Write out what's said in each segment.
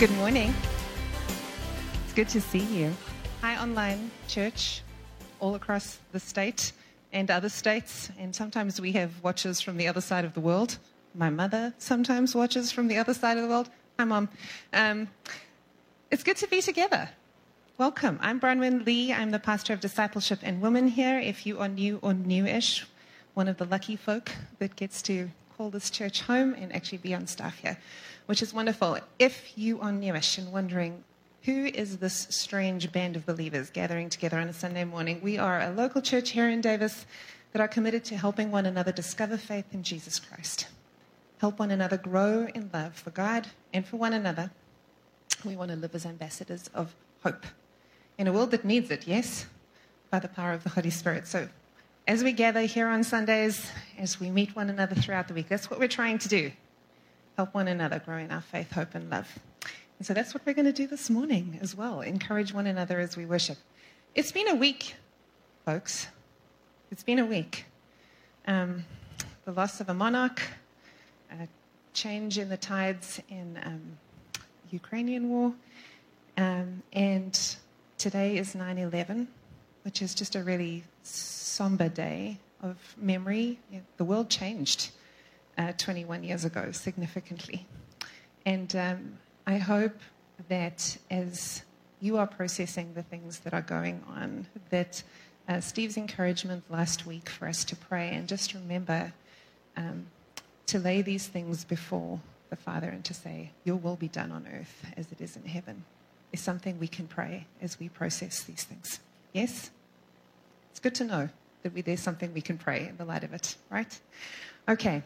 Good morning. It's good to see you. Hi, online church, all across the state and other states. And sometimes we have watchers from the other side of the world. My mother sometimes watches from the other side of the world. Hi, Mom. Um, it's good to be together. Welcome. I'm Bronwyn Lee. I'm the pastor of discipleship and women here. If you are new or newish, one of the lucky folk that gets to call this church home and actually be on staff here which is wonderful. If you are newish and wondering, who is this strange band of believers gathering together on a Sunday morning? We are a local church here in Davis that are committed to helping one another discover faith in Jesus Christ, help one another grow in love for God and for one another. We want to live as ambassadors of hope in a world that needs it, yes, by the power of the Holy Spirit. So, as we gather here on Sundays, as we meet one another throughout the week, that's what we're trying to do help one another grow in our faith, hope, and love. And so that's what we're going to do this morning as well encourage one another as we worship. It's been a week, folks. It's been a week. Um, the loss of a monarch, a change in the tides in um, Ukrainian war, um, and today is 9 11, which is just a really somber day of memory. The world changed uh, 21 years ago significantly. And um, I hope that as you are processing the things that are going on, that uh, Steve's encouragement last week for us to pray and just remember um, to lay these things before the Father and to say, Your will be done on earth as it is in heaven, is something we can pray as we process these things. Yes? It's good to know that there's something we can pray in the light of it, right? Okay.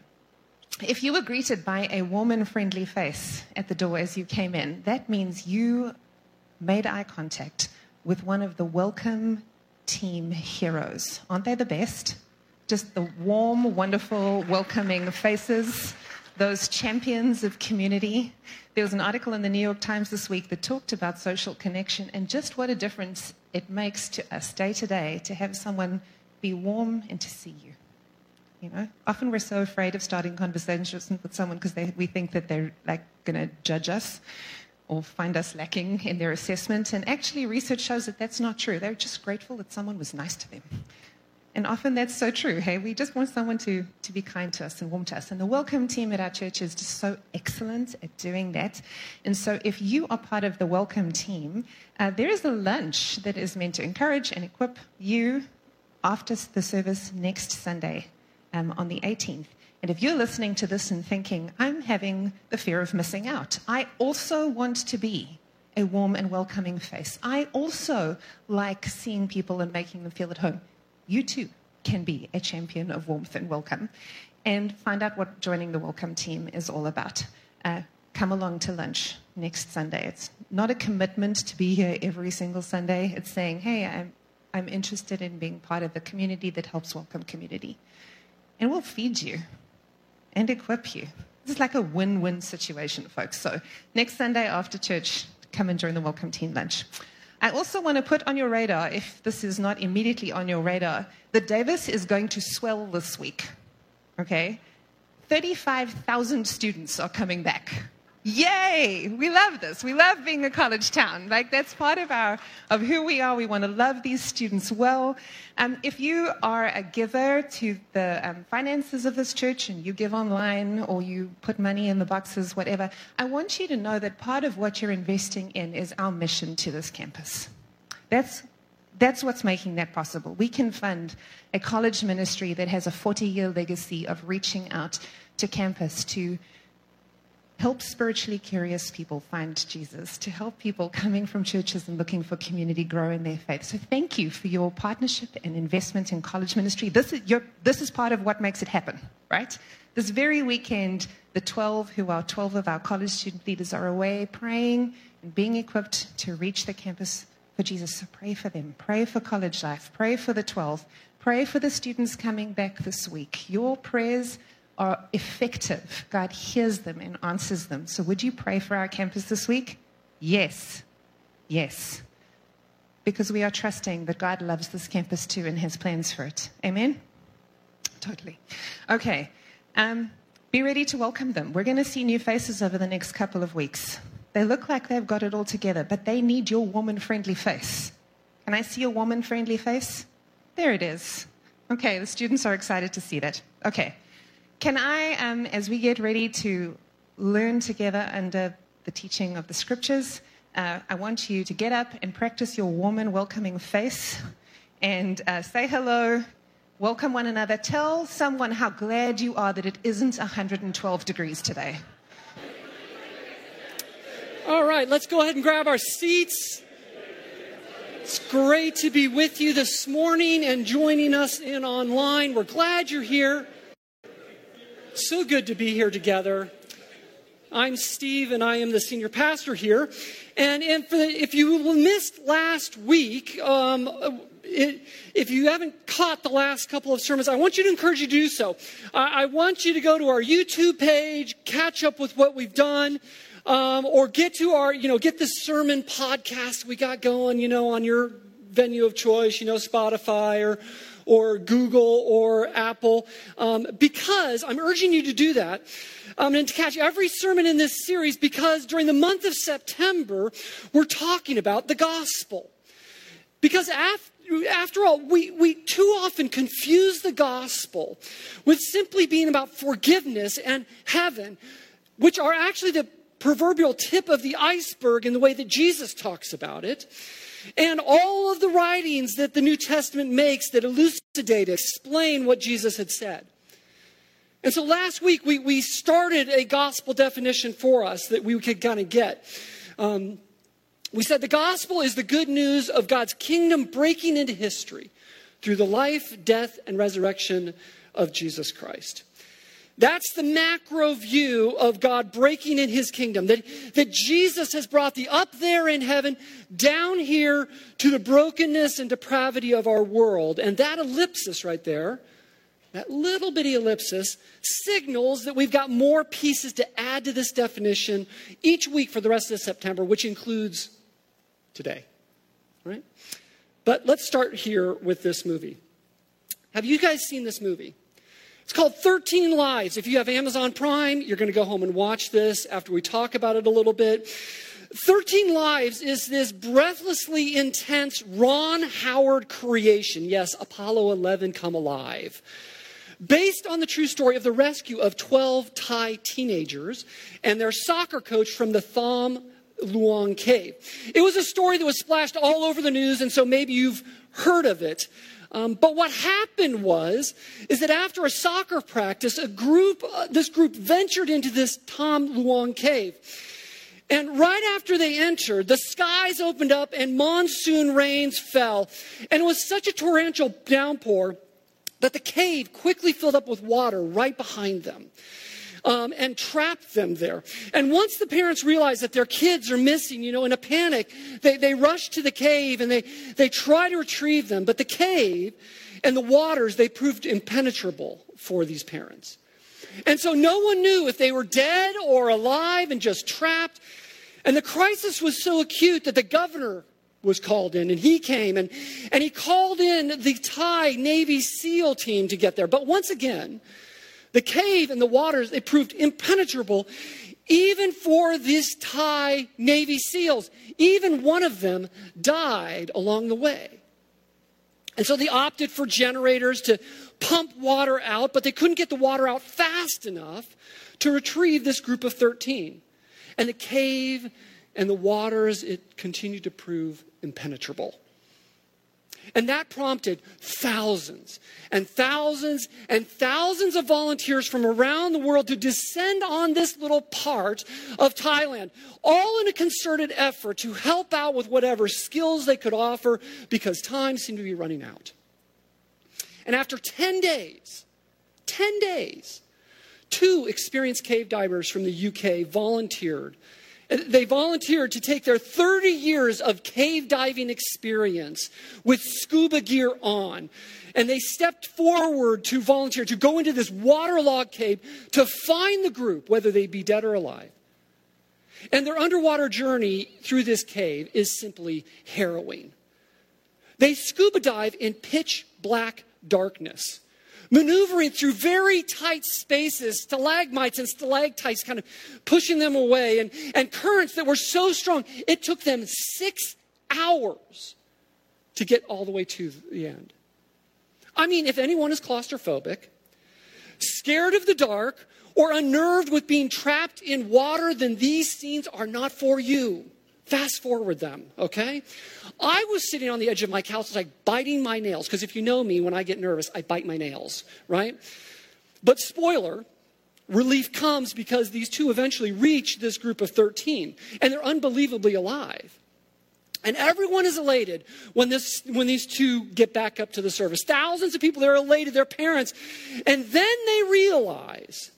If you were greeted by a warm and friendly face at the door as you came in, that means you made eye contact with one of the welcome team heroes. Aren't they the best? Just the warm, wonderful, welcoming faces, those champions of community. There was an article in the New York Times this week that talked about social connection and just what a difference it makes to us day to day to have someone be warm and to see you. You know, often we're so afraid of starting conversations with someone because we think that they're like going to judge us or find us lacking in their assessment. And actually, research shows that that's not true. They're just grateful that someone was nice to them. And often that's so true. Hey, we just want someone to, to be kind to us and warm to us. And the welcome team at our church is just so excellent at doing that. And so, if you are part of the welcome team, uh, there is a lunch that is meant to encourage and equip you after the service next Sunday um, on the 18th. And if you're listening to this and thinking, I'm having the fear of missing out, I also want to be a warm and welcoming face. I also like seeing people and making them feel at home. You too can be a champion of warmth and welcome. And find out what joining the welcome team is all about. Uh, come along to lunch next Sunday. It's not a commitment to be here every single Sunday. It's saying, hey, I'm, I'm interested in being part of the community that helps welcome community and we'll feed you and equip you. This is like a win win situation, folks. So, next Sunday after church, come and join the Welcome Team Lunch. I also want to put on your radar, if this is not immediately on your radar, that Davis is going to swell this week. Okay? 35,000 students are coming back Yay! We love this. We love being a college town. Like that's part of our of who we are. We want to love these students well. Um, if you are a giver to the um, finances of this church and you give online or you put money in the boxes, whatever, I want you to know that part of what you're investing in is our mission to this campus. That's that's what's making that possible. We can fund a college ministry that has a 40 year legacy of reaching out to campus to help spiritually curious people find Jesus, to help people coming from churches and looking for community grow in their faith. So thank you for your partnership and investment in college ministry. This is, your, this is part of what makes it happen, right? This very weekend, the 12 who are 12 of our college student leaders are away praying and being equipped to reach the campus for Jesus. So pray for them. Pray for college life. Pray for the 12. Pray for the students coming back this week. Your prayers are effective. God hears them and answers them. So, would you pray for our campus this week? Yes. Yes. Because we are trusting that God loves this campus too and has plans for it. Amen? Totally. Okay. Um, be ready to welcome them. We're going to see new faces over the next couple of weeks. They look like they've got it all together, but they need your woman friendly face. Can I see a woman friendly face? There it is. Okay, the students are excited to see that. Okay. Can I, um, as we get ready to learn together under the teaching of the scriptures, uh, I want you to get up and practice your warm and welcoming face and uh, say hello, welcome one another. Tell someone how glad you are that it isn't 112 degrees today. All right, let's go ahead and grab our seats. It's great to be with you this morning and joining us in online. We're glad you're here. So good to be here together. I'm Steve, and I am the senior pastor here. And, if you missed last week, um, it, if you haven't caught the last couple of sermons, I want you to encourage you to do so. I, I want you to go to our YouTube page, catch up with what we've done. Um, or get to our, you know, get the sermon podcast we got going, you know, on your venue of choice, you know, Spotify or, or Google or Apple, um, because I'm urging you to do that um, and to catch every sermon in this series because during the month of September, we're talking about the gospel. Because after after all, we, we too often confuse the gospel with simply being about forgiveness and heaven, which are actually the proverbial tip of the iceberg in the way that Jesus talks about it. And all of the writings that the New Testament makes that elucidate, explain what Jesus had said. And so last week we, we started a gospel definition for us that we could kind of get. Um, we said the gospel is the good news of God's kingdom breaking into history through the life, death, and resurrection of Jesus Christ. That's the macro view of God breaking in his kingdom. That, that Jesus has brought the up there in heaven down here to the brokenness and depravity of our world. And that ellipsis right there that little bitty ellipsis signals that we've got more pieces to add to this definition each week for the rest of September, which includes today. Right? But let's start here with this movie. Have you guys seen this movie? It's called 13 Lives. If you have Amazon Prime, you're going to go home and watch this after we talk about it a little bit. 13 Lives is this breathlessly intense Ron Howard creation. Yes, Apollo 11 come alive based on the true story of the rescue of 12 Thai teenagers and their soccer coach from the Tham Luang Cave. It was a story that was splashed all over the news, and so maybe you've heard of it. Um, but what happened was, is that after a soccer practice, a group, uh, this group ventured into this Tham Luang Cave. And right after they entered, the skies opened up and monsoon rains fell. And it was such a torrential downpour that the cave quickly filled up with water right behind them. Um, and trapped them there. And once the parents realize that their kids are missing, you know, in a panic, they, they rush to the cave and they, they try to retrieve them. But the cave and the waters, they proved impenetrable for these parents. And so no one knew if they were dead or alive and just trapped. And the crisis was so acute that the governor was called in and he came and, and he called in the Thai Navy SEAL team to get there. But once again, the cave and the waters, it proved impenetrable even for these Thai Navy SEALs. Even one of them died along the way. And so they opted for generators to pump water out, but they couldn't get the water out fast enough to retrieve this group of 13. And the cave and the waters, it continued to prove impenetrable. And that prompted thousands and thousands and thousands of volunteers from around the world to descend on this little part of Thailand, all in a concerted effort to help out with whatever skills they could offer because time seemed to be running out. And after 10 days, 10 days, two experienced cave divers from the UK volunteered they volunteered to take their 30 years of cave diving experience with scuba gear on. And they stepped forward to volunteer to go into this waterlogged cave to find the group, whether they be dead or alive. And their underwater journey through this cave is simply harrowing. They scuba dive in pitch black darkness maneuvering through very tight spaces, stalagmites and stalactites kind of pushing them away, and, and currents that were so strong, it took them six hours to get all the way to the end. I mean, if anyone is claustrophobic, scared of the dark, or unnerved with being trapped in water, then these scenes are not for you. Fast forward them, okay? I was sitting on the edge of my couch, like biting my nails, because if you know me, when I get nervous, I bite my nails, right? But spoiler, relief comes because these two eventually reach this group of 13, and they're unbelievably alive. And everyone is elated when, this, when these two get back up to the surface. Thousands of people, they're elated, their parents. And then they realize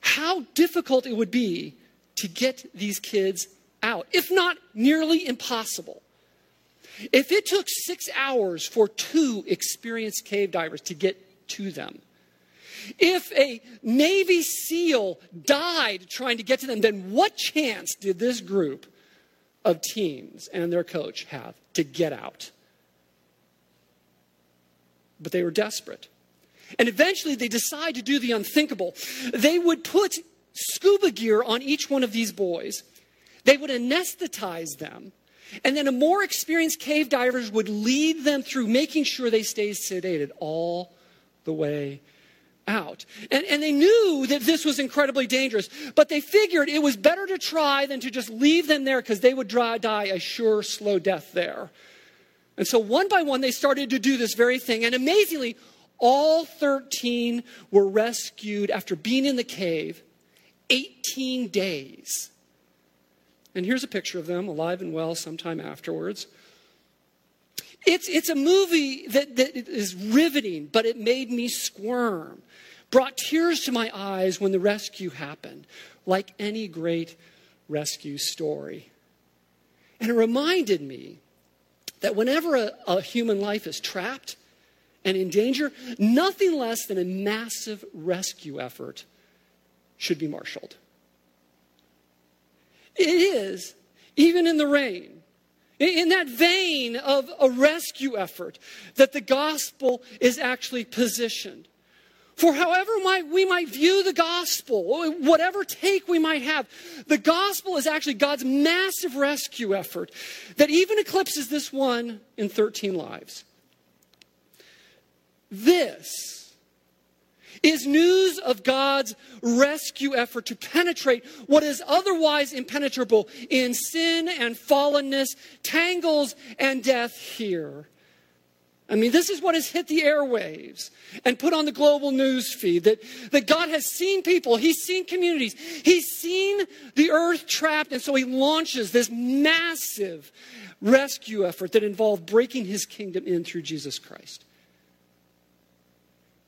how difficult it would be to get these kids out, if not nearly impossible. If it took six hours for two experienced cave divers to get to them, if a Navy SEAL died trying to get to them, then what chance did this group of teens and their coach have to get out? But they were desperate. And eventually they decide to do the unthinkable. They would put scuba gear on each one of these boys, they would anesthetize them. And then a more experienced cave divers would lead them through making sure they stay sedated all the way out. And, and they knew that this was incredibly dangerous, but they figured it was better to try than to just leave them there because they would dry, die a sure, slow death there. And so one by one, they started to do this very thing. And amazingly, all 13 were rescued after being in the cave 18 days. And here's a picture of them alive and well sometime afterwards. It's, it's a movie that, that is riveting, but it made me squirm. Brought tears to my eyes when the rescue happened, like any great rescue story. And it reminded me that whenever a, a human life is trapped and in danger, nothing less than a massive rescue effort should be marshaled. It is, even in the rain, in that vein of a rescue effort, that the gospel is actually positioned. For however might, we might view the gospel, whatever take we might have, the gospel is actually God's massive rescue effort that even eclipses this one in 13 lives. This is news of God's rescue effort to penetrate what is otherwise impenetrable in sin and fallenness, tangles and death here. I mean, this is what has hit the airwaves and put on the global news feed that, that God has seen people, He's seen communities, He's seen the earth trapped, and so He launches this massive rescue effort that involved breaking His kingdom in through Jesus Christ.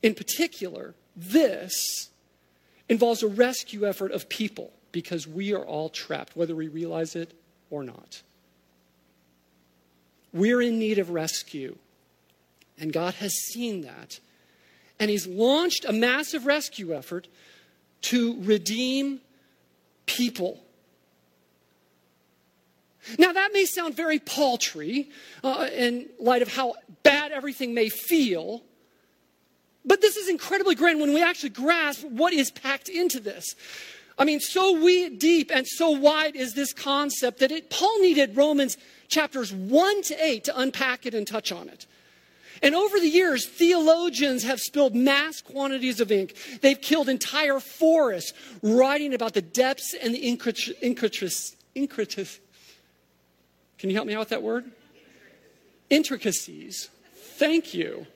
In particular, this involves a rescue effort of people because we are all trapped, whether we realize it or not. We're in need of rescue, and God has seen that. And He's launched a massive rescue effort to redeem people. Now, that may sound very paltry uh, in light of how bad everything may feel. But this is incredibly grand when we actually grasp what is packed into this. I mean, so we deep and so wide is this concept that it, Paul needed Romans chapters 1 to 8 to unpack it and touch on it. And over the years, theologians have spilled mass quantities of ink. They've killed entire forests writing about the depths and the intricacies. Can you help me out with that word? Intricacies. Thank you.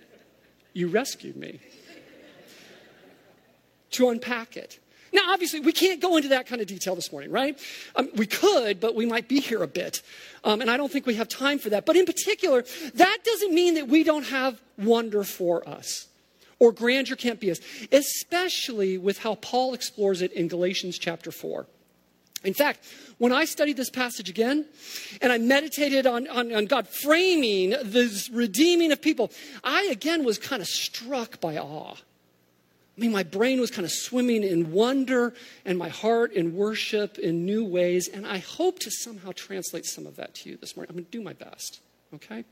You rescued me. to unpack it. Now, obviously, we can't go into that kind of detail this morning, right? Um, we could, but we might be here a bit. Um, and I don't think we have time for that. But in particular, that doesn't mean that we don't have wonder for us or grandeur can't be us, especially with how Paul explores it in Galatians chapter 4. In fact, when I studied this passage again and I meditated on, on, on, God framing this redeeming of people, I again was kind of struck by awe. I mean, my brain was kind of swimming in wonder and my heart in worship in new ways. And I hope to somehow translate some of that to you this morning. I'm going to do my best. Okay?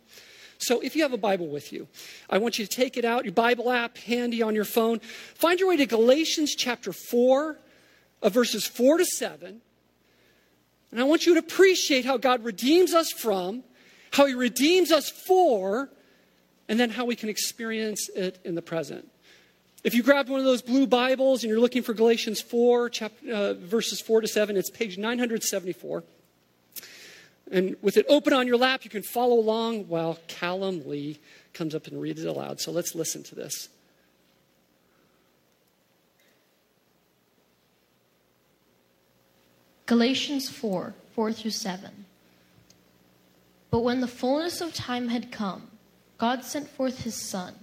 So if you have a Bible with you, I want you to take it out, your Bible app handy on your phone. Find your way to Galatians chapter 4, of verses 4 to 7. And I want you to appreciate how God redeems us from, how He redeems us for, and then how we can experience it in the present. If you grabbed one of those blue Bibles and you're looking for Galatians 4, chapter, uh, verses 4 to 7, it's page 974. And with it open on your lap, you can follow along while Callum Lee comes up and reads it aloud. So let's listen to this. Galatians 4 4 through 7. But when the fullness of time had come, God sent forth his Son,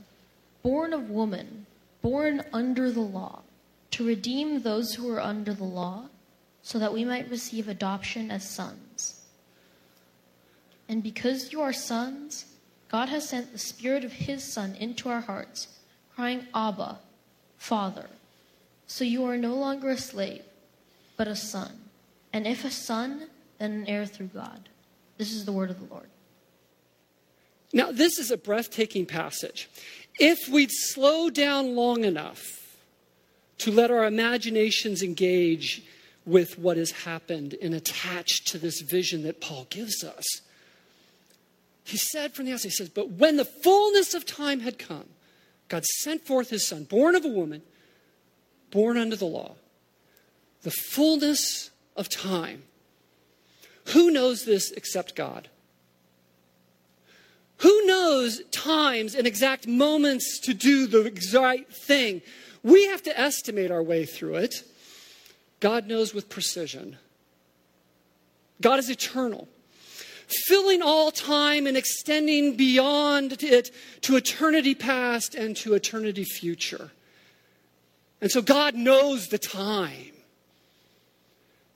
born of woman, born under the law, to redeem those who were under the law, so that we might receive adoption as sons. And because you are sons, God has sent the Spirit of His Son into our hearts, crying, Abba, Father. So you are no longer a slave, but a son. And if a son, then an heir through God. This is the word of the Lord. Now, this is a breathtaking passage. If we'd slow down long enough to let our imaginations engage with what has happened and attached to this vision that Paul gives us, he said from the outset, he says, But when the fullness of time had come, God sent forth his son, born of a woman, born under the law. The fullness of time. Who knows this except God? Who knows times and exact moments to do the exact thing? We have to estimate our way through it. God knows with precision. God is eternal filling all time and extending beyond it to eternity past and to eternity future. And so God knows the time.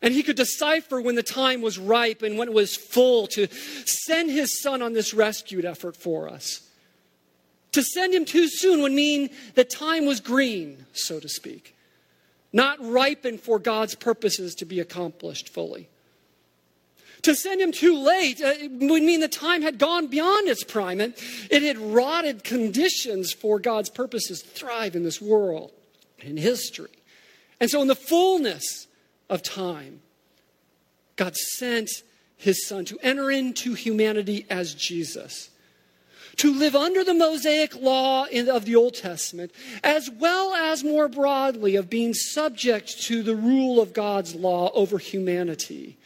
And he could decipher when the time was ripe and when it was full to send his son on this rescued effort for us. To send him too soon would mean the time was green, so to speak, not ripened for God's purposes to be accomplished fully. To send him too late uh, would mean the time had gone beyond its prime. and it had rotted conditions for God's purposes to thrive in this world, in history. And so, in the fullness of time, God sent his son to enter into humanity as Jesus to live under the Mosaic law of the Old Testament, as well as more broadly of being subject to the rule of God's law over humanity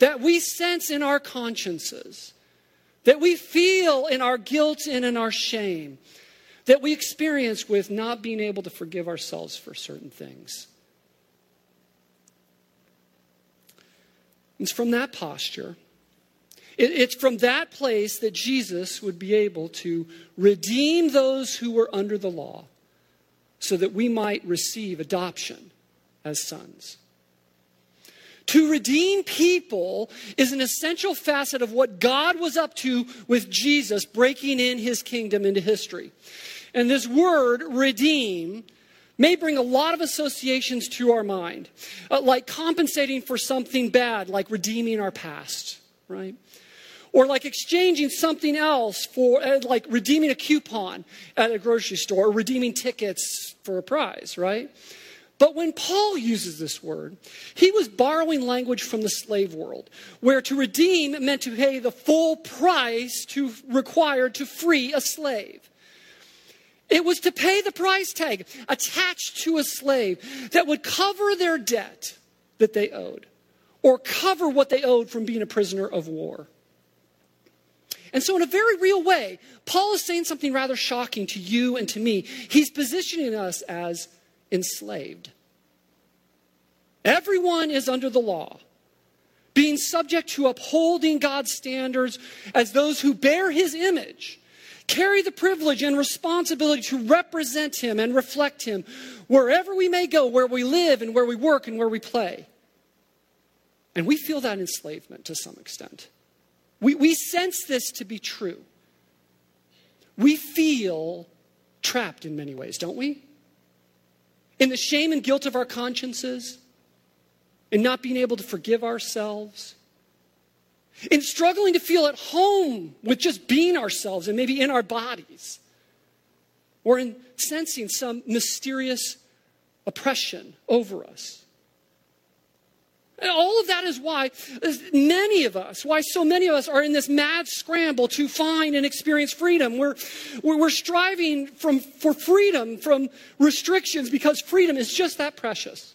that we sense in our consciences, that we feel in our guilt and in our shame, that we experience with not being able to forgive ourselves for certain things. It's from that posture, it's from that place that Jesus would be able to redeem those who were under the law so that we might receive adoption as sons. To redeem people is an essential facet of what God was up to with Jesus breaking in his kingdom into history. And this word, redeem, may bring a lot of associations to our mind, uh, like compensating for something bad, like redeeming our past, right? Or like exchanging something else for, uh, like redeeming a coupon at a grocery store, or redeeming tickets for a prize, right? But when Paul uses this word, he was borrowing language from the slave world, where to redeem meant to pay the full price to, required to free a slave. It was to pay the price tag attached to a slave that would cover their debt that they owed, or cover what they owed from being a prisoner of war. And so, in a very real way, Paul is saying something rather shocking to you and to me. He's positioning us as enslaved. Everyone is under the law, being subject to upholding God's standards as those who bear his image, carry the privilege and responsibility to represent him and reflect him wherever we may go, where we live and where we work and where we play. And we feel that enslavement to some extent. We, we sense this to be true. We feel trapped in many ways, don't we? in the shame and guilt of our consciences, in not being able to forgive ourselves, in struggling to feel at home with just being ourselves and maybe in our bodies, or in sensing some mysterious oppression over us. And all of that is why many of us, why so many of us are in this mad scramble to find and experience freedom. We're, we're, striving from, for freedom from restrictions because freedom is just that precious.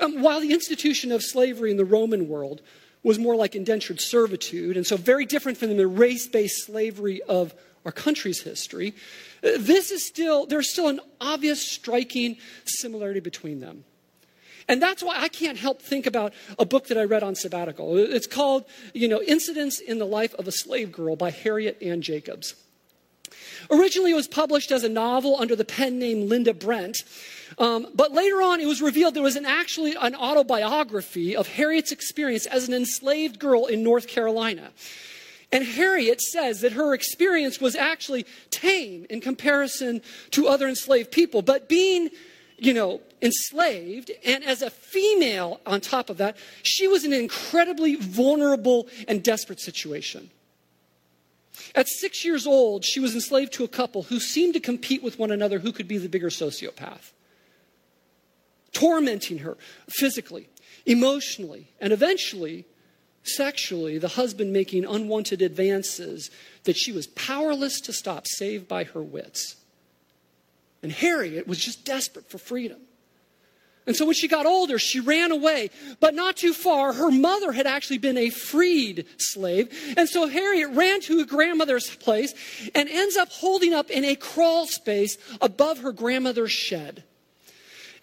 Um, while the institution of slavery in the Roman world was more like indentured servitude, and so very different from the race based slavery of our country's history, this is still, there's still an obvious, striking similarity between them. And that's why I can't help think about a book that I read on sabbatical. It's called, you know, Incidents in the Life of a Slave Girl by Harriet Ann Jacobs. Originally, it was published as a novel under the pen name Linda Brent. Um, but later on, it was revealed there was an, actually an autobiography of Harriet's experience as an enslaved girl in North Carolina. And Harriet says that her experience was actually tame in comparison to other enslaved people. But being, you know, enslaved, and as a female on top of that, she was in an incredibly vulnerable and desperate situation. At six years old, she was enslaved to a couple who seemed to compete with one another who could be the bigger sociopath, tormenting her physically, emotionally, and eventually sexually, the husband making unwanted advances that she was powerless to stop, save by her wits. And Harriet was just desperate for freedom. And so when she got older, she ran away, but not too far. Her mother had actually been a freed slave. And so Harriet ran to her grandmother's place and ends up holding up in a crawl space above her grandmother's shed.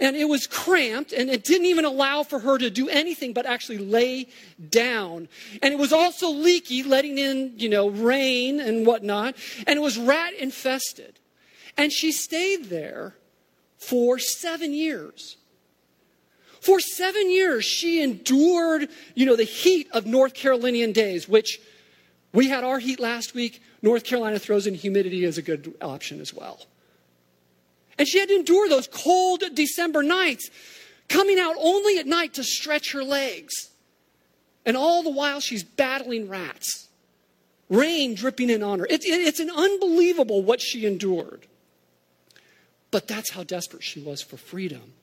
And it was cramped and it didn't even allow for her to do anything but actually lay down. And it was also leaky letting in you know rain and whatnot. And it was rat infested and she stayed there for seven years for seven years she endured you know the heat of north carolinian days which we had our heat last week north carolina throws in humidity as a good option as well and she had to endure those cold December nights, coming out only at night to stretch her legs. And all the while, she's battling rats, rain dripping in on her. It, it, it's an unbelievable what she endured. But that's how desperate she was for freedom.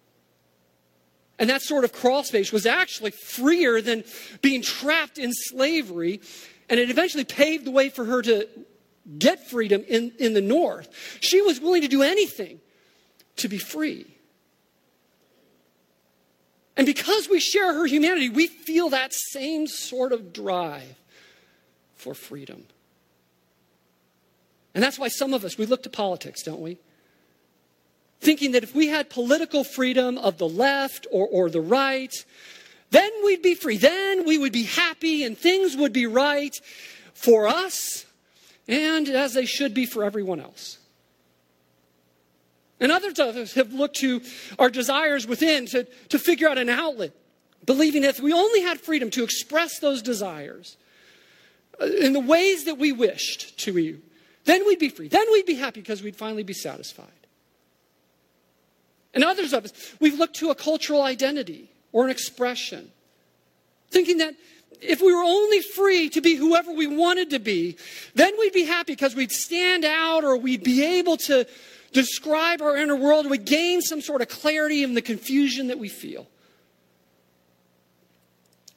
And that sort of crawl space was actually freer than being trapped in slavery. And it eventually paved the way for her to get freedom in, in the North. She was willing to do anything to be free. And because we share her humanity, we feel that same sort of drive for freedom. And that's why some of us, we look to politics, don't we? Thinking that if we had political freedom of the left or, or the right, then we'd be free. Then we would be happy and things would be right for us and as they should be for everyone else. And others of us have looked to our desires within to, to figure out an outlet, believing that if we only had freedom to express those desires uh, in the ways that we wished to you, then we'd be free. Then we'd be happy because we'd finally be satisfied. And others of us, we've looked to a cultural identity or an expression, thinking that if we were only free to be whoever we wanted to be, then we'd be happy because we'd stand out or we'd be able to describe our inner world, we'd gain some sort of clarity in the confusion that we feel.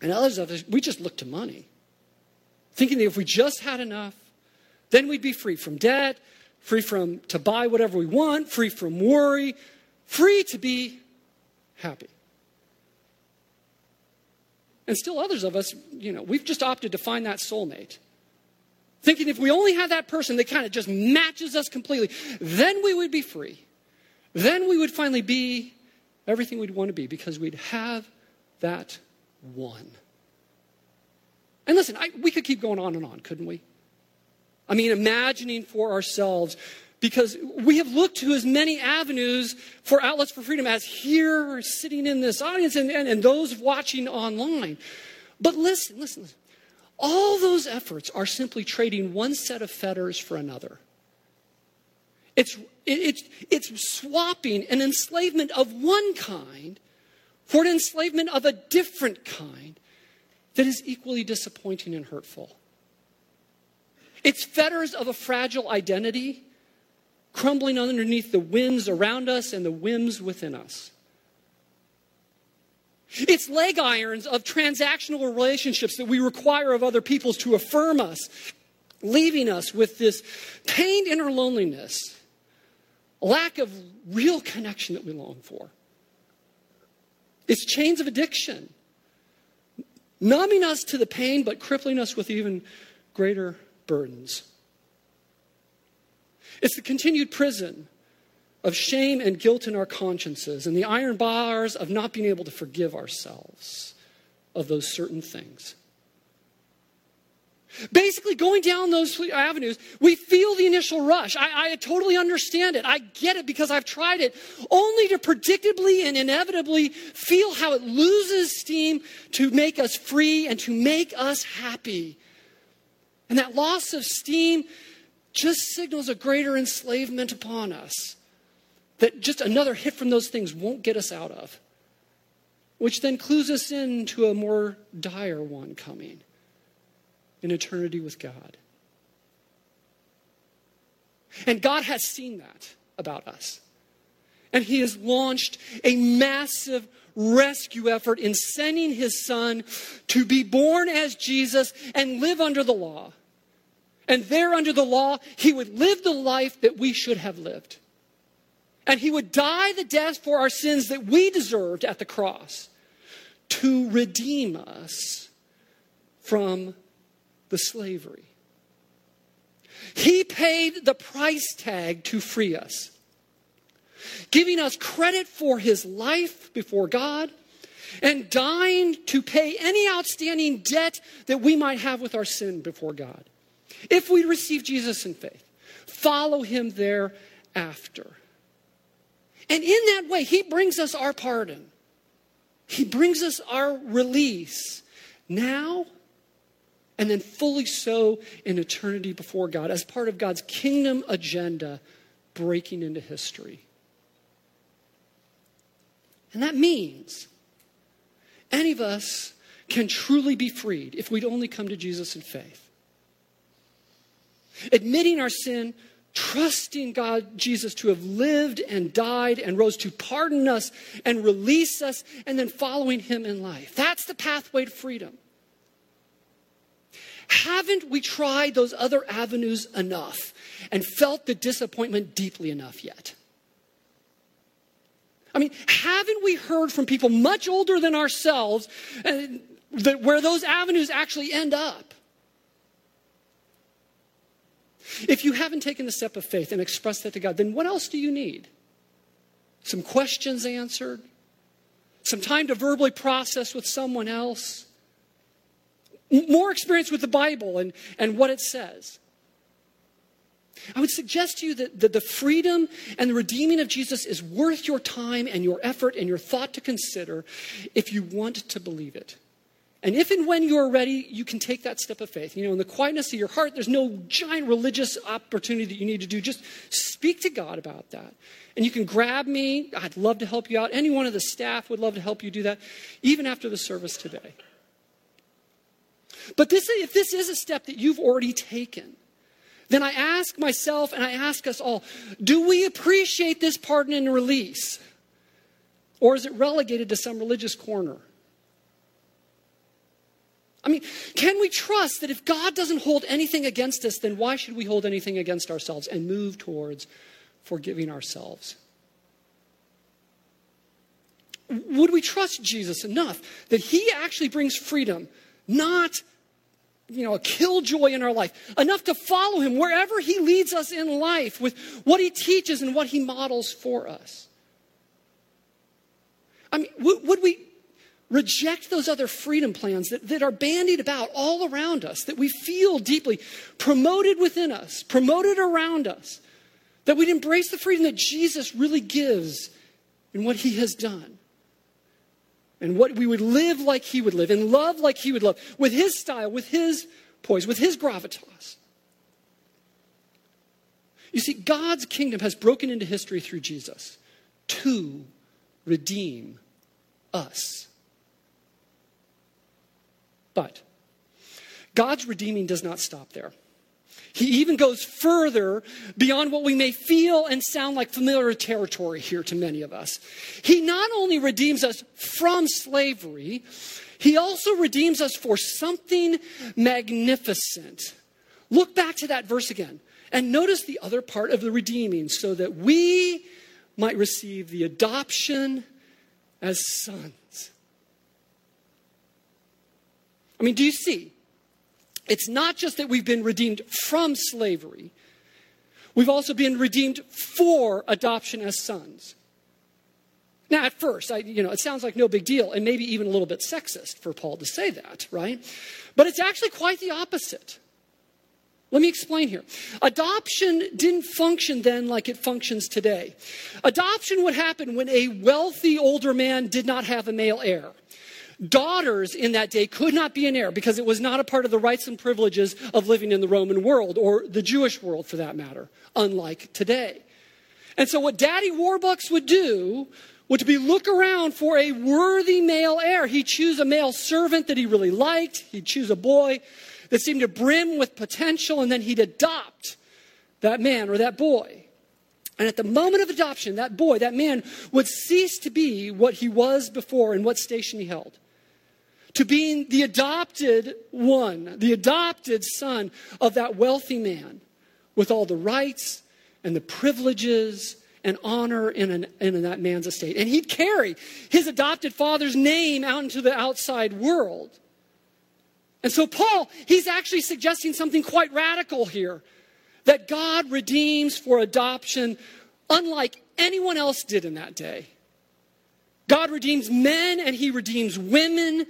And others of us, we just look to money, thinking that if we just had enough, then we'd be free from debt, free from to buy whatever we want, free from worry, free to be happy. And still others of us, you know, we've just opted to find that soulmate thinking if we only had that person that kind of just matches us completely, then we would be free. Then we would finally be everything we'd want to be because we'd have that one. And listen, I, we could keep going on and on, couldn't we? I mean, imagining for ourselves, because we have looked to as many avenues for outlets for freedom as here sitting in this audience and, and, and those watching online. But listen, listen, listen. All those efforts are simply trading one set of fetters for another. It's, it's, it's swapping an enslavement of one kind for an enslavement of a different kind that is equally disappointing and hurtful. It's fetters of a fragile identity crumbling underneath the winds around us and the whims within us. It's leg irons of transactional relationships that we require of other people's to affirm us, leaving us with this pained inner loneliness, lack of real connection that we long for. It's chains of addiction, numbing us to the pain, but crippling us with even greater burdens. It's the continued prison of shame and guilt in our consciences and the iron bars of not being able to forgive ourselves of those certain things. Basically, going down those avenues, we feel the initial rush. I, I, totally understand it. I get it because I've tried it, only to predictably and inevitably feel how it loses steam to make us free and to make us happy. And that loss of steam just signals a greater enslavement upon us that just another hit from those things won't get us out of, which then clues us into a more dire one coming in eternity with God. And God has seen that about us. And He has launched a massive rescue effort in sending His Son to be born as Jesus and live under the law. And there, under the law, He would live the life that we should have lived. And He would die the death for our sins that we deserved at the cross to redeem us from the slavery. He paid the price tag to free us, giving us credit for his life before God and dying to pay any outstanding debt that we might have with our sin before God. If we receive Jesus in faith, follow him thereafter. And in that way, he brings us our pardon. He brings us our release now and then fully so in eternity before God as part of God's kingdom agenda breaking into history. And that means any of us can truly be freed if we'd only come to Jesus in faith. Admitting our sin, trusting God, Jesus, to have lived and died and rose to pardon us and release us, and then following Him in life. That's the pathway to freedom. Haven't we tried those other avenues enough and felt the disappointment deeply enough yet? I mean, haven't we heard from people much older than ourselves uh, that where those avenues actually end up? If you haven't taken the step of faith and expressed that to God, then what else do you need? Some questions answered? Some time to verbally process with someone else? more experience with the Bible and, and what it says. I would suggest to you that, that the freedom and the redeeming of Jesus is worth your time and your effort and your thought to consider if you want to believe it. And if and when you're ready, you can take that step of faith. You know, in the quietness of your heart, there's no giant religious opportunity that you need to do. Just speak to God about that. And you can grab me. I'd love to help you out. Any one of the staff would love to help you do that, even after the service today. But this, if this is a step that you've already taken, then I ask myself and I ask us all do we appreciate this pardon and release? Or is it relegated to some religious corner? I mean, can we trust that if God doesn't hold anything against us, then why should we hold anything against ourselves and move towards forgiving ourselves? Would we trust Jesus enough that he actually brings freedom, not you know, a killjoy in our life, enough to follow him wherever he leads us in life with what he teaches and what he models for us. I mean, w- would we reject those other freedom plans that, that are bandied about all around us, that we feel deeply promoted within us, promoted around us, that we'd embrace the freedom that Jesus really gives in what he has done? and what we would live like he would live and love like he would love, with his style, with his poise, with his gravitas. You see, God's kingdom has broken into history through Jesus to redeem us. But God's redeeming does not stop there. He even goes further beyond what we may feel and sound like familiar territory here to many of us. He not only redeems us from slavery, he also redeems us for something magnificent. Look back to that verse again and notice the other part of the redeeming so that we might receive the adoption as sons. I mean, do you see? It's not just that we've been redeemed from slavery, we've also been redeemed for adoption as sons. Now, at first, I, you know, it sounds like no big deal, and maybe even a little bit sexist for Paul to say that, right? But it's actually quite the opposite. Let me explain here. Adoption didn't function then like it functions today. Adoption would happen when a wealthy older man did not have a male heir. Daughters in that day could not be an heir because it was not a part of the rights and privileges of living in the Roman world or the Jewish world for that matter, unlike today. And so what Daddy Warbucks would do would be look around for a worthy male heir. He'd choose a male servant that he really liked. He'd choose a boy that seemed to brim with potential, and then he'd adopt that man or that boy. And at the moment of adoption, that boy, that man, would cease to be what he was before and what station he held to being the adopted one, the adopted son of that wealthy man with all the rights and the privileges and honor in, an, in that man's estate. And he'd carry his adopted father's name out into the outside world. And so, Paul, he's actually suggesting something quite radical here that God redeems for adoption unlike anyone else did in that day. God redeems men and he redeems women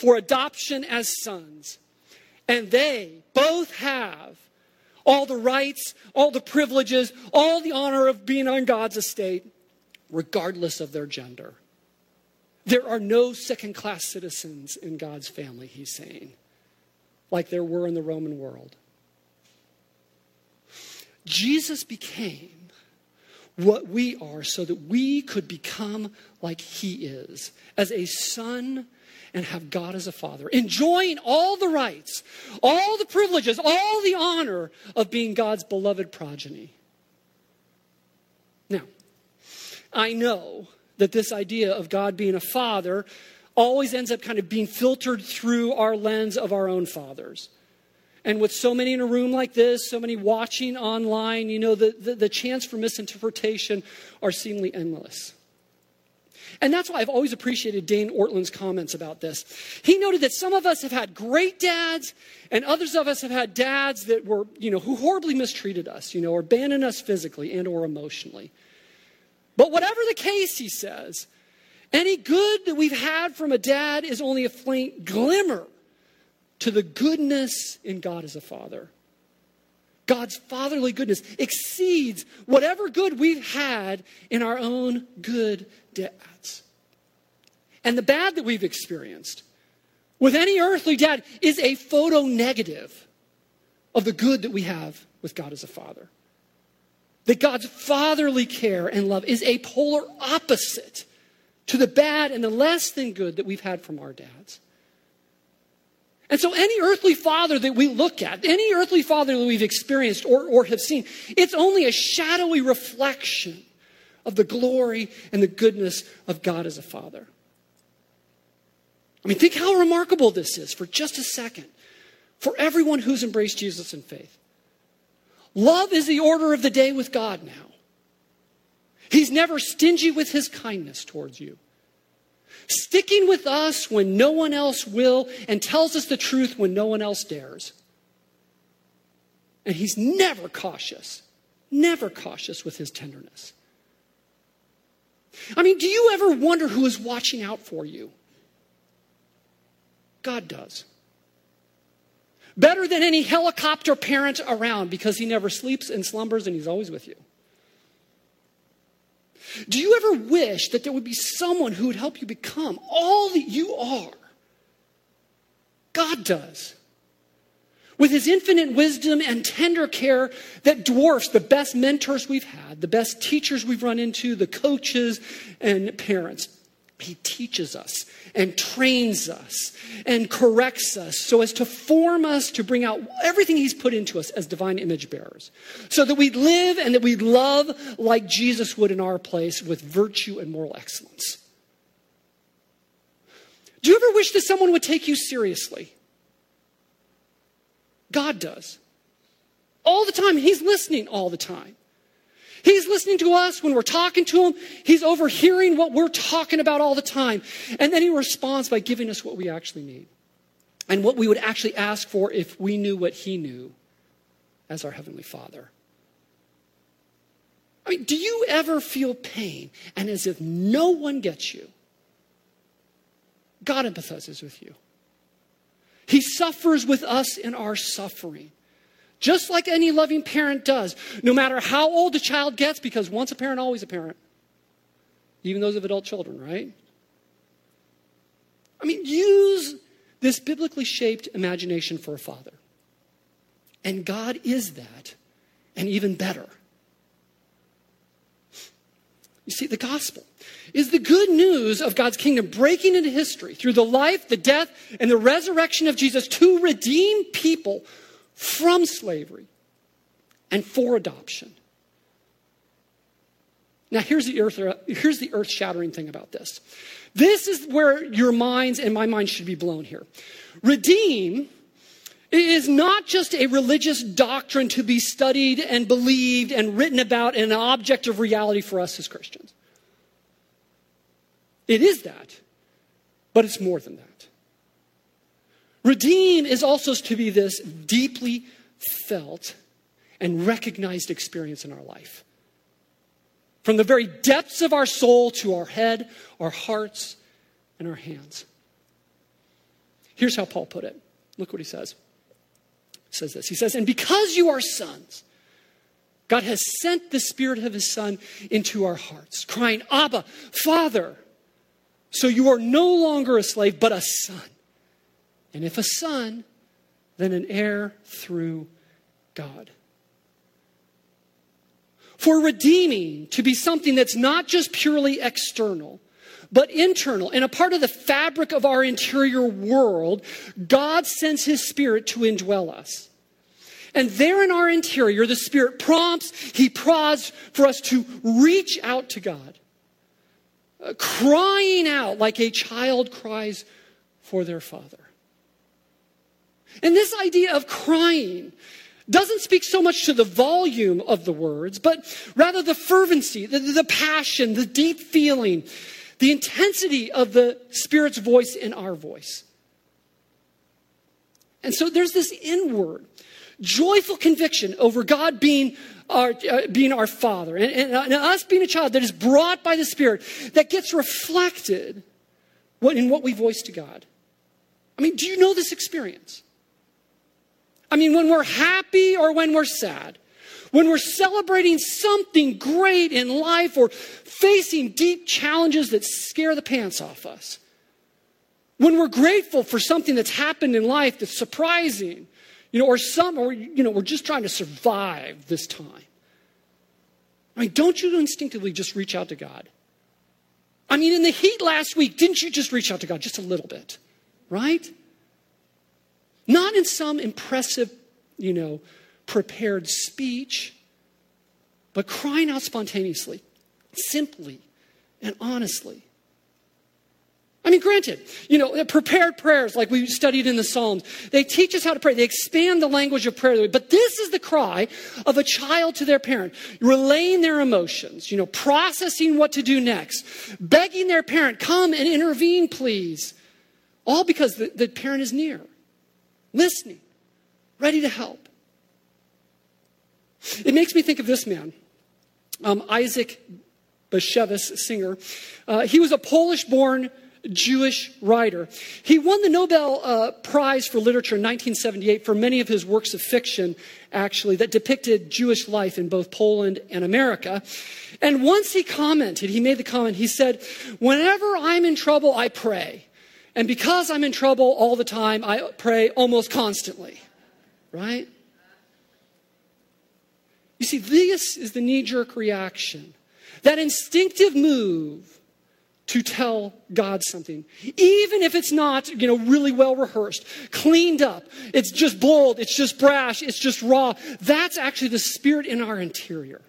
for adoption as sons. And they both have all the rights, all the privileges, all the honor of being on God's estate, regardless of their gender. There are no second class citizens in God's family, he's saying, like there were in the Roman world. Jesus became what we are so that we could become like he is as a son and have God as a father, enjoying all the rights, all the privileges, all the honor of being God's beloved progeny. Now, I know that this idea of God being a father always ends up kind of being filtered through our lens of our own fathers. And with so many in a room like this, so many watching online, you know, the, the, the chance for misinterpretation are seemingly endless. And that's why I've always appreciated Dane Ortlund's comments about this. He noted that some of us have had great dads, and others of us have had dads that were, you know, who horribly mistreated us, you know, or abandoned us physically and or emotionally. But whatever the case, he says, any good that we've had from a dad is only a faint glimmer to the goodness in God as a father. God's fatherly goodness exceeds whatever good we've had in our own good dads. And the bad that we've experienced with any earthly dad is a photo negative of the good that we have with God as a father. That God's fatherly care and love is a polar opposite to the bad and the less than good that we've had from our dads. And so, any earthly father that we look at, any earthly father that we've experienced or, or have seen, it's only a shadowy reflection of the glory and the goodness of God as a father. I mean, think how remarkable this is for just a second for everyone who's embraced Jesus in faith. Love is the order of the day with God now. He's never stingy with his kindness towards you. Sticking with us when no one else will and tells us the truth when no one else dares. And he's never cautious, never cautious with his tenderness. I mean, do you ever wonder who is watching out for you? God does. Better than any helicopter parent around because he never sleeps and slumbers and he's always with you. Do you ever wish that there would be someone who would help you become all that you are? God does with his infinite wisdom and tender care that dwarfs the best mentors we've had, the best teachers we've run into, the coaches and parents. He teaches us and trains us and corrects us so as to form us to bring out everything He's put into us as divine image bearers. So that we live and that we love like Jesus would in our place with virtue and moral excellence. Do you ever wish that someone would take you seriously? God does. All the time. He's listening all the time. He's listening to us when we're talking to him. He's overhearing what we're talking about all the time. And then he responds by giving us what we actually need and what we would actually ask for if we knew what he knew as our Heavenly Father. I mean, do you ever feel pain and as if no one gets you? God empathizes with you. He suffers with us in our suffering. Just like any loving parent does, no matter how old a child gets, because once a parent, always a parent. Even those of adult children, right? I mean, use this biblically shaped imagination for a father. And God is that, and even better. You see, the gospel is the good news of God's kingdom breaking into history through the life, the death, and the resurrection of Jesus to redeem people from slavery and for adoption. Now, here's the earth, uh, here's the earth shattering thing about this. This is where your minds and my mind should be blown here. Redeem is not just a religious doctrine to be studied and believed and written about and an object of reality for us as Christians. It is that, but it's more than that. Redeem is also to be this deeply felt and recognized experience in our life. From the very depths of our soul to our head, our hearts, and our hands. Here's how Paul put it. Look what he says. He says this. He says, And because you are sons, God has sent the Spirit of His Son into our hearts, crying, Abba, Father. So you are no longer a slave, but a son. And if a son, then an heir through God. For redeeming to be something that's not just purely external, but internal and a part of the fabric of our interior world, God sends His Spirit to indwell us. And there in our interior, the Spirit prompts, He prods for us to reach out to God, uh, crying out like a child cries for their father. And this idea of crying doesn't speak so much to the volume of the words, but rather the fervency, the, the, passion, the deep feeling, the intensity of the Spirit's voice in our voice. And so there's this inward, joyful conviction over God being our, uh, being our Father and, and, and, us being a child that is brought by the Spirit that gets reflected in what we voice to God. I mean, do you know this experience? I mean, when we're happy or when we're sad, when we're celebrating something great in life or facing deep challenges that scare the pants off us, when we're grateful for something that's happened in life that's surprising, you know, or some, or, you know, we're just trying to survive this time. I mean, don't you instinctively just reach out to God? I mean, in the heat last week, didn't you just reach out to God just a little bit? Right? Not in some impressive, you know, prepared speech, but crying out spontaneously, simply and honestly. I mean, granted, you know, uh, prepared prayers like we studied in the Psalms, they teach us how to pray. They expand the language of prayer. But this is the cry of a child to their parent, relaying their emotions, you know, processing what to do next, begging their parent, come and intervene, please. All because the, the parent is near listening, ready to help. It makes me think of this man, um, Isaac Bashevis, Singer. Uh, he was a Polish born Jewish writer. He won the Nobel uh, Prize for Literature in 1978 for many of his works of fiction, actually, that depicted Jewish life in both Poland and America. And once he commented, he made the comment, he said, Whenever I'm in trouble, I pray. And because I'm in trouble all the time, I pray almost constantly. Right? You see, this is the knee jerk reaction. That instinctive move to tell God something. Even if it's not, you know, really well rehearsed, cleaned up, it's just bold, it's just brash, it's just raw. That's actually the spirit in our interior.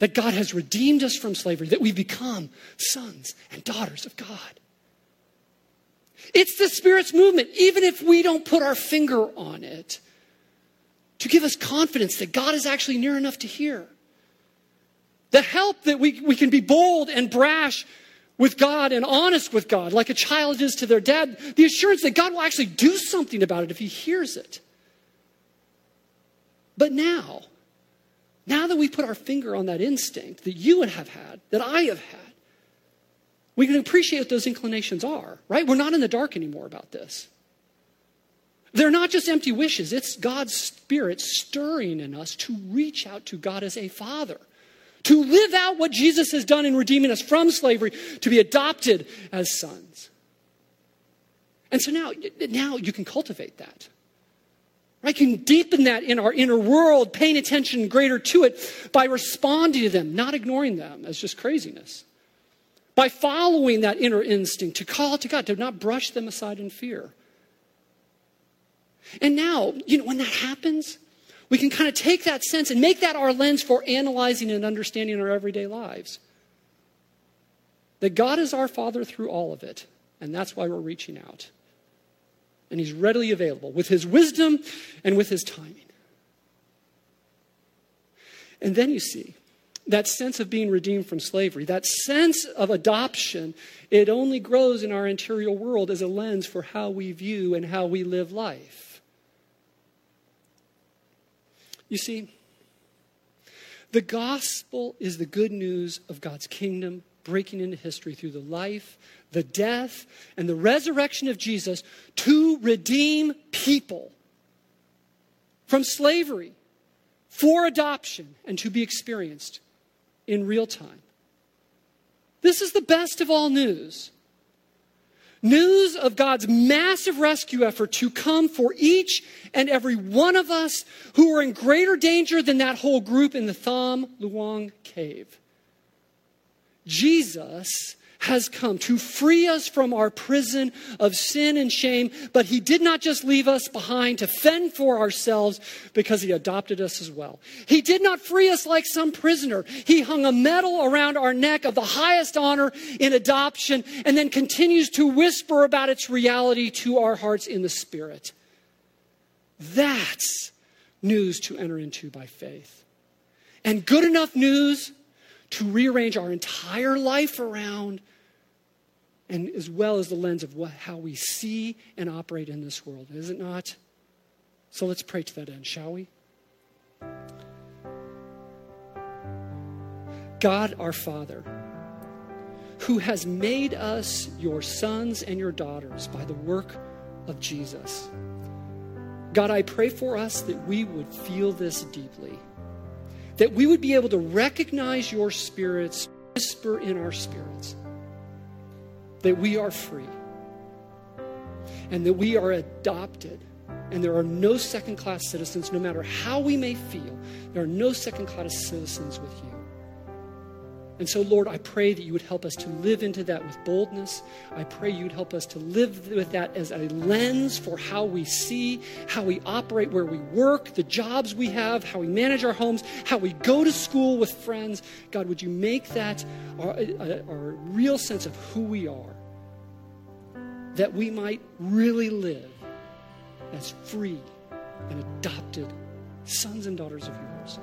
That God has redeemed us from slavery, that we've become sons and daughters of God. It's the Spirit's movement, even if we don't put our finger on it, to give us confidence that God is actually near enough to hear. The help that we, we can be bold and brash with God and honest with God, like a child is to their dad. The assurance that God will actually do something about it if he hears it. But now, now that we put our finger on that instinct that you would have had, that I have had, we can appreciate what those inclinations are, right? We're not in the dark anymore about this. They're not just empty wishes, it's God's Spirit stirring in us to reach out to God as a Father to live out what Jesus has done in redeeming us from slavery, to be adopted as sons. And so now, now you can cultivate that. You can deepen that in our inner world, paying attention greater to it by responding to them, not ignoring them as just craziness. By following that inner instinct to call to God, to not brush them aside in fear. And now, you know, when that happens, we can kind of take that sense and make that our lens for analyzing and understanding our everyday lives. That God is our Father through all of it, and that's why we're reaching out. And He's readily available with His wisdom and with His timing. And then you see that sense of being redeemed from slavery, that sense of adoption, it only grows in our interior world as a lens for how we view and how we live life. You see, the gospel is the good news of God's kingdom breaking into history through the life, the death, and the resurrection of Jesus to redeem people from slavery for adoption and to be experienced in real time. This is the best of all news. News of God's massive rescue effort to come for each and every one of us who are in greater danger than that whole group in the Tham Luang cave. Jesus has come to free us from our prison of sin and shame, but He did not just leave us behind to fend for ourselves because He adopted us as well. He did not free us like some prisoner. He hung a medal around our neck of the highest honor in adoption and then continues to whisper about its reality to our hearts in the Spirit. That's news to enter into by faith. And good enough news to rearrange our entire life around, and as well as the lens of what, how we see and operate in this world, is it not? So let's pray to that end, shall we? God our Father, who has made us your sons and your daughters by the work of Jesus. God, I pray for us that we would feel this deeply that we would be able to recognize your spirits, whisper in our spirits that we are free and that we are adopted and there are no second class citizens, no matter how we may feel, there are no second class citizens with you. And so, Lord, I pray that you would help us to live into that with boldness. I pray you'd help us to live with that as a lens for how we see, how we operate where we work, the jobs we have, how we manage our homes, how we go to school with friends. God, would you make that our, uh, our real sense of who we are? That we might really live as free and adopted sons and daughters of yours.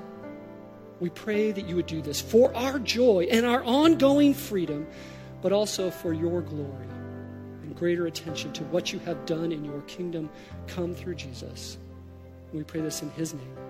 We pray that you would do this for our joy and our ongoing freedom, but also for your glory and greater attention to what you have done in your kingdom come through Jesus. We pray this in his name.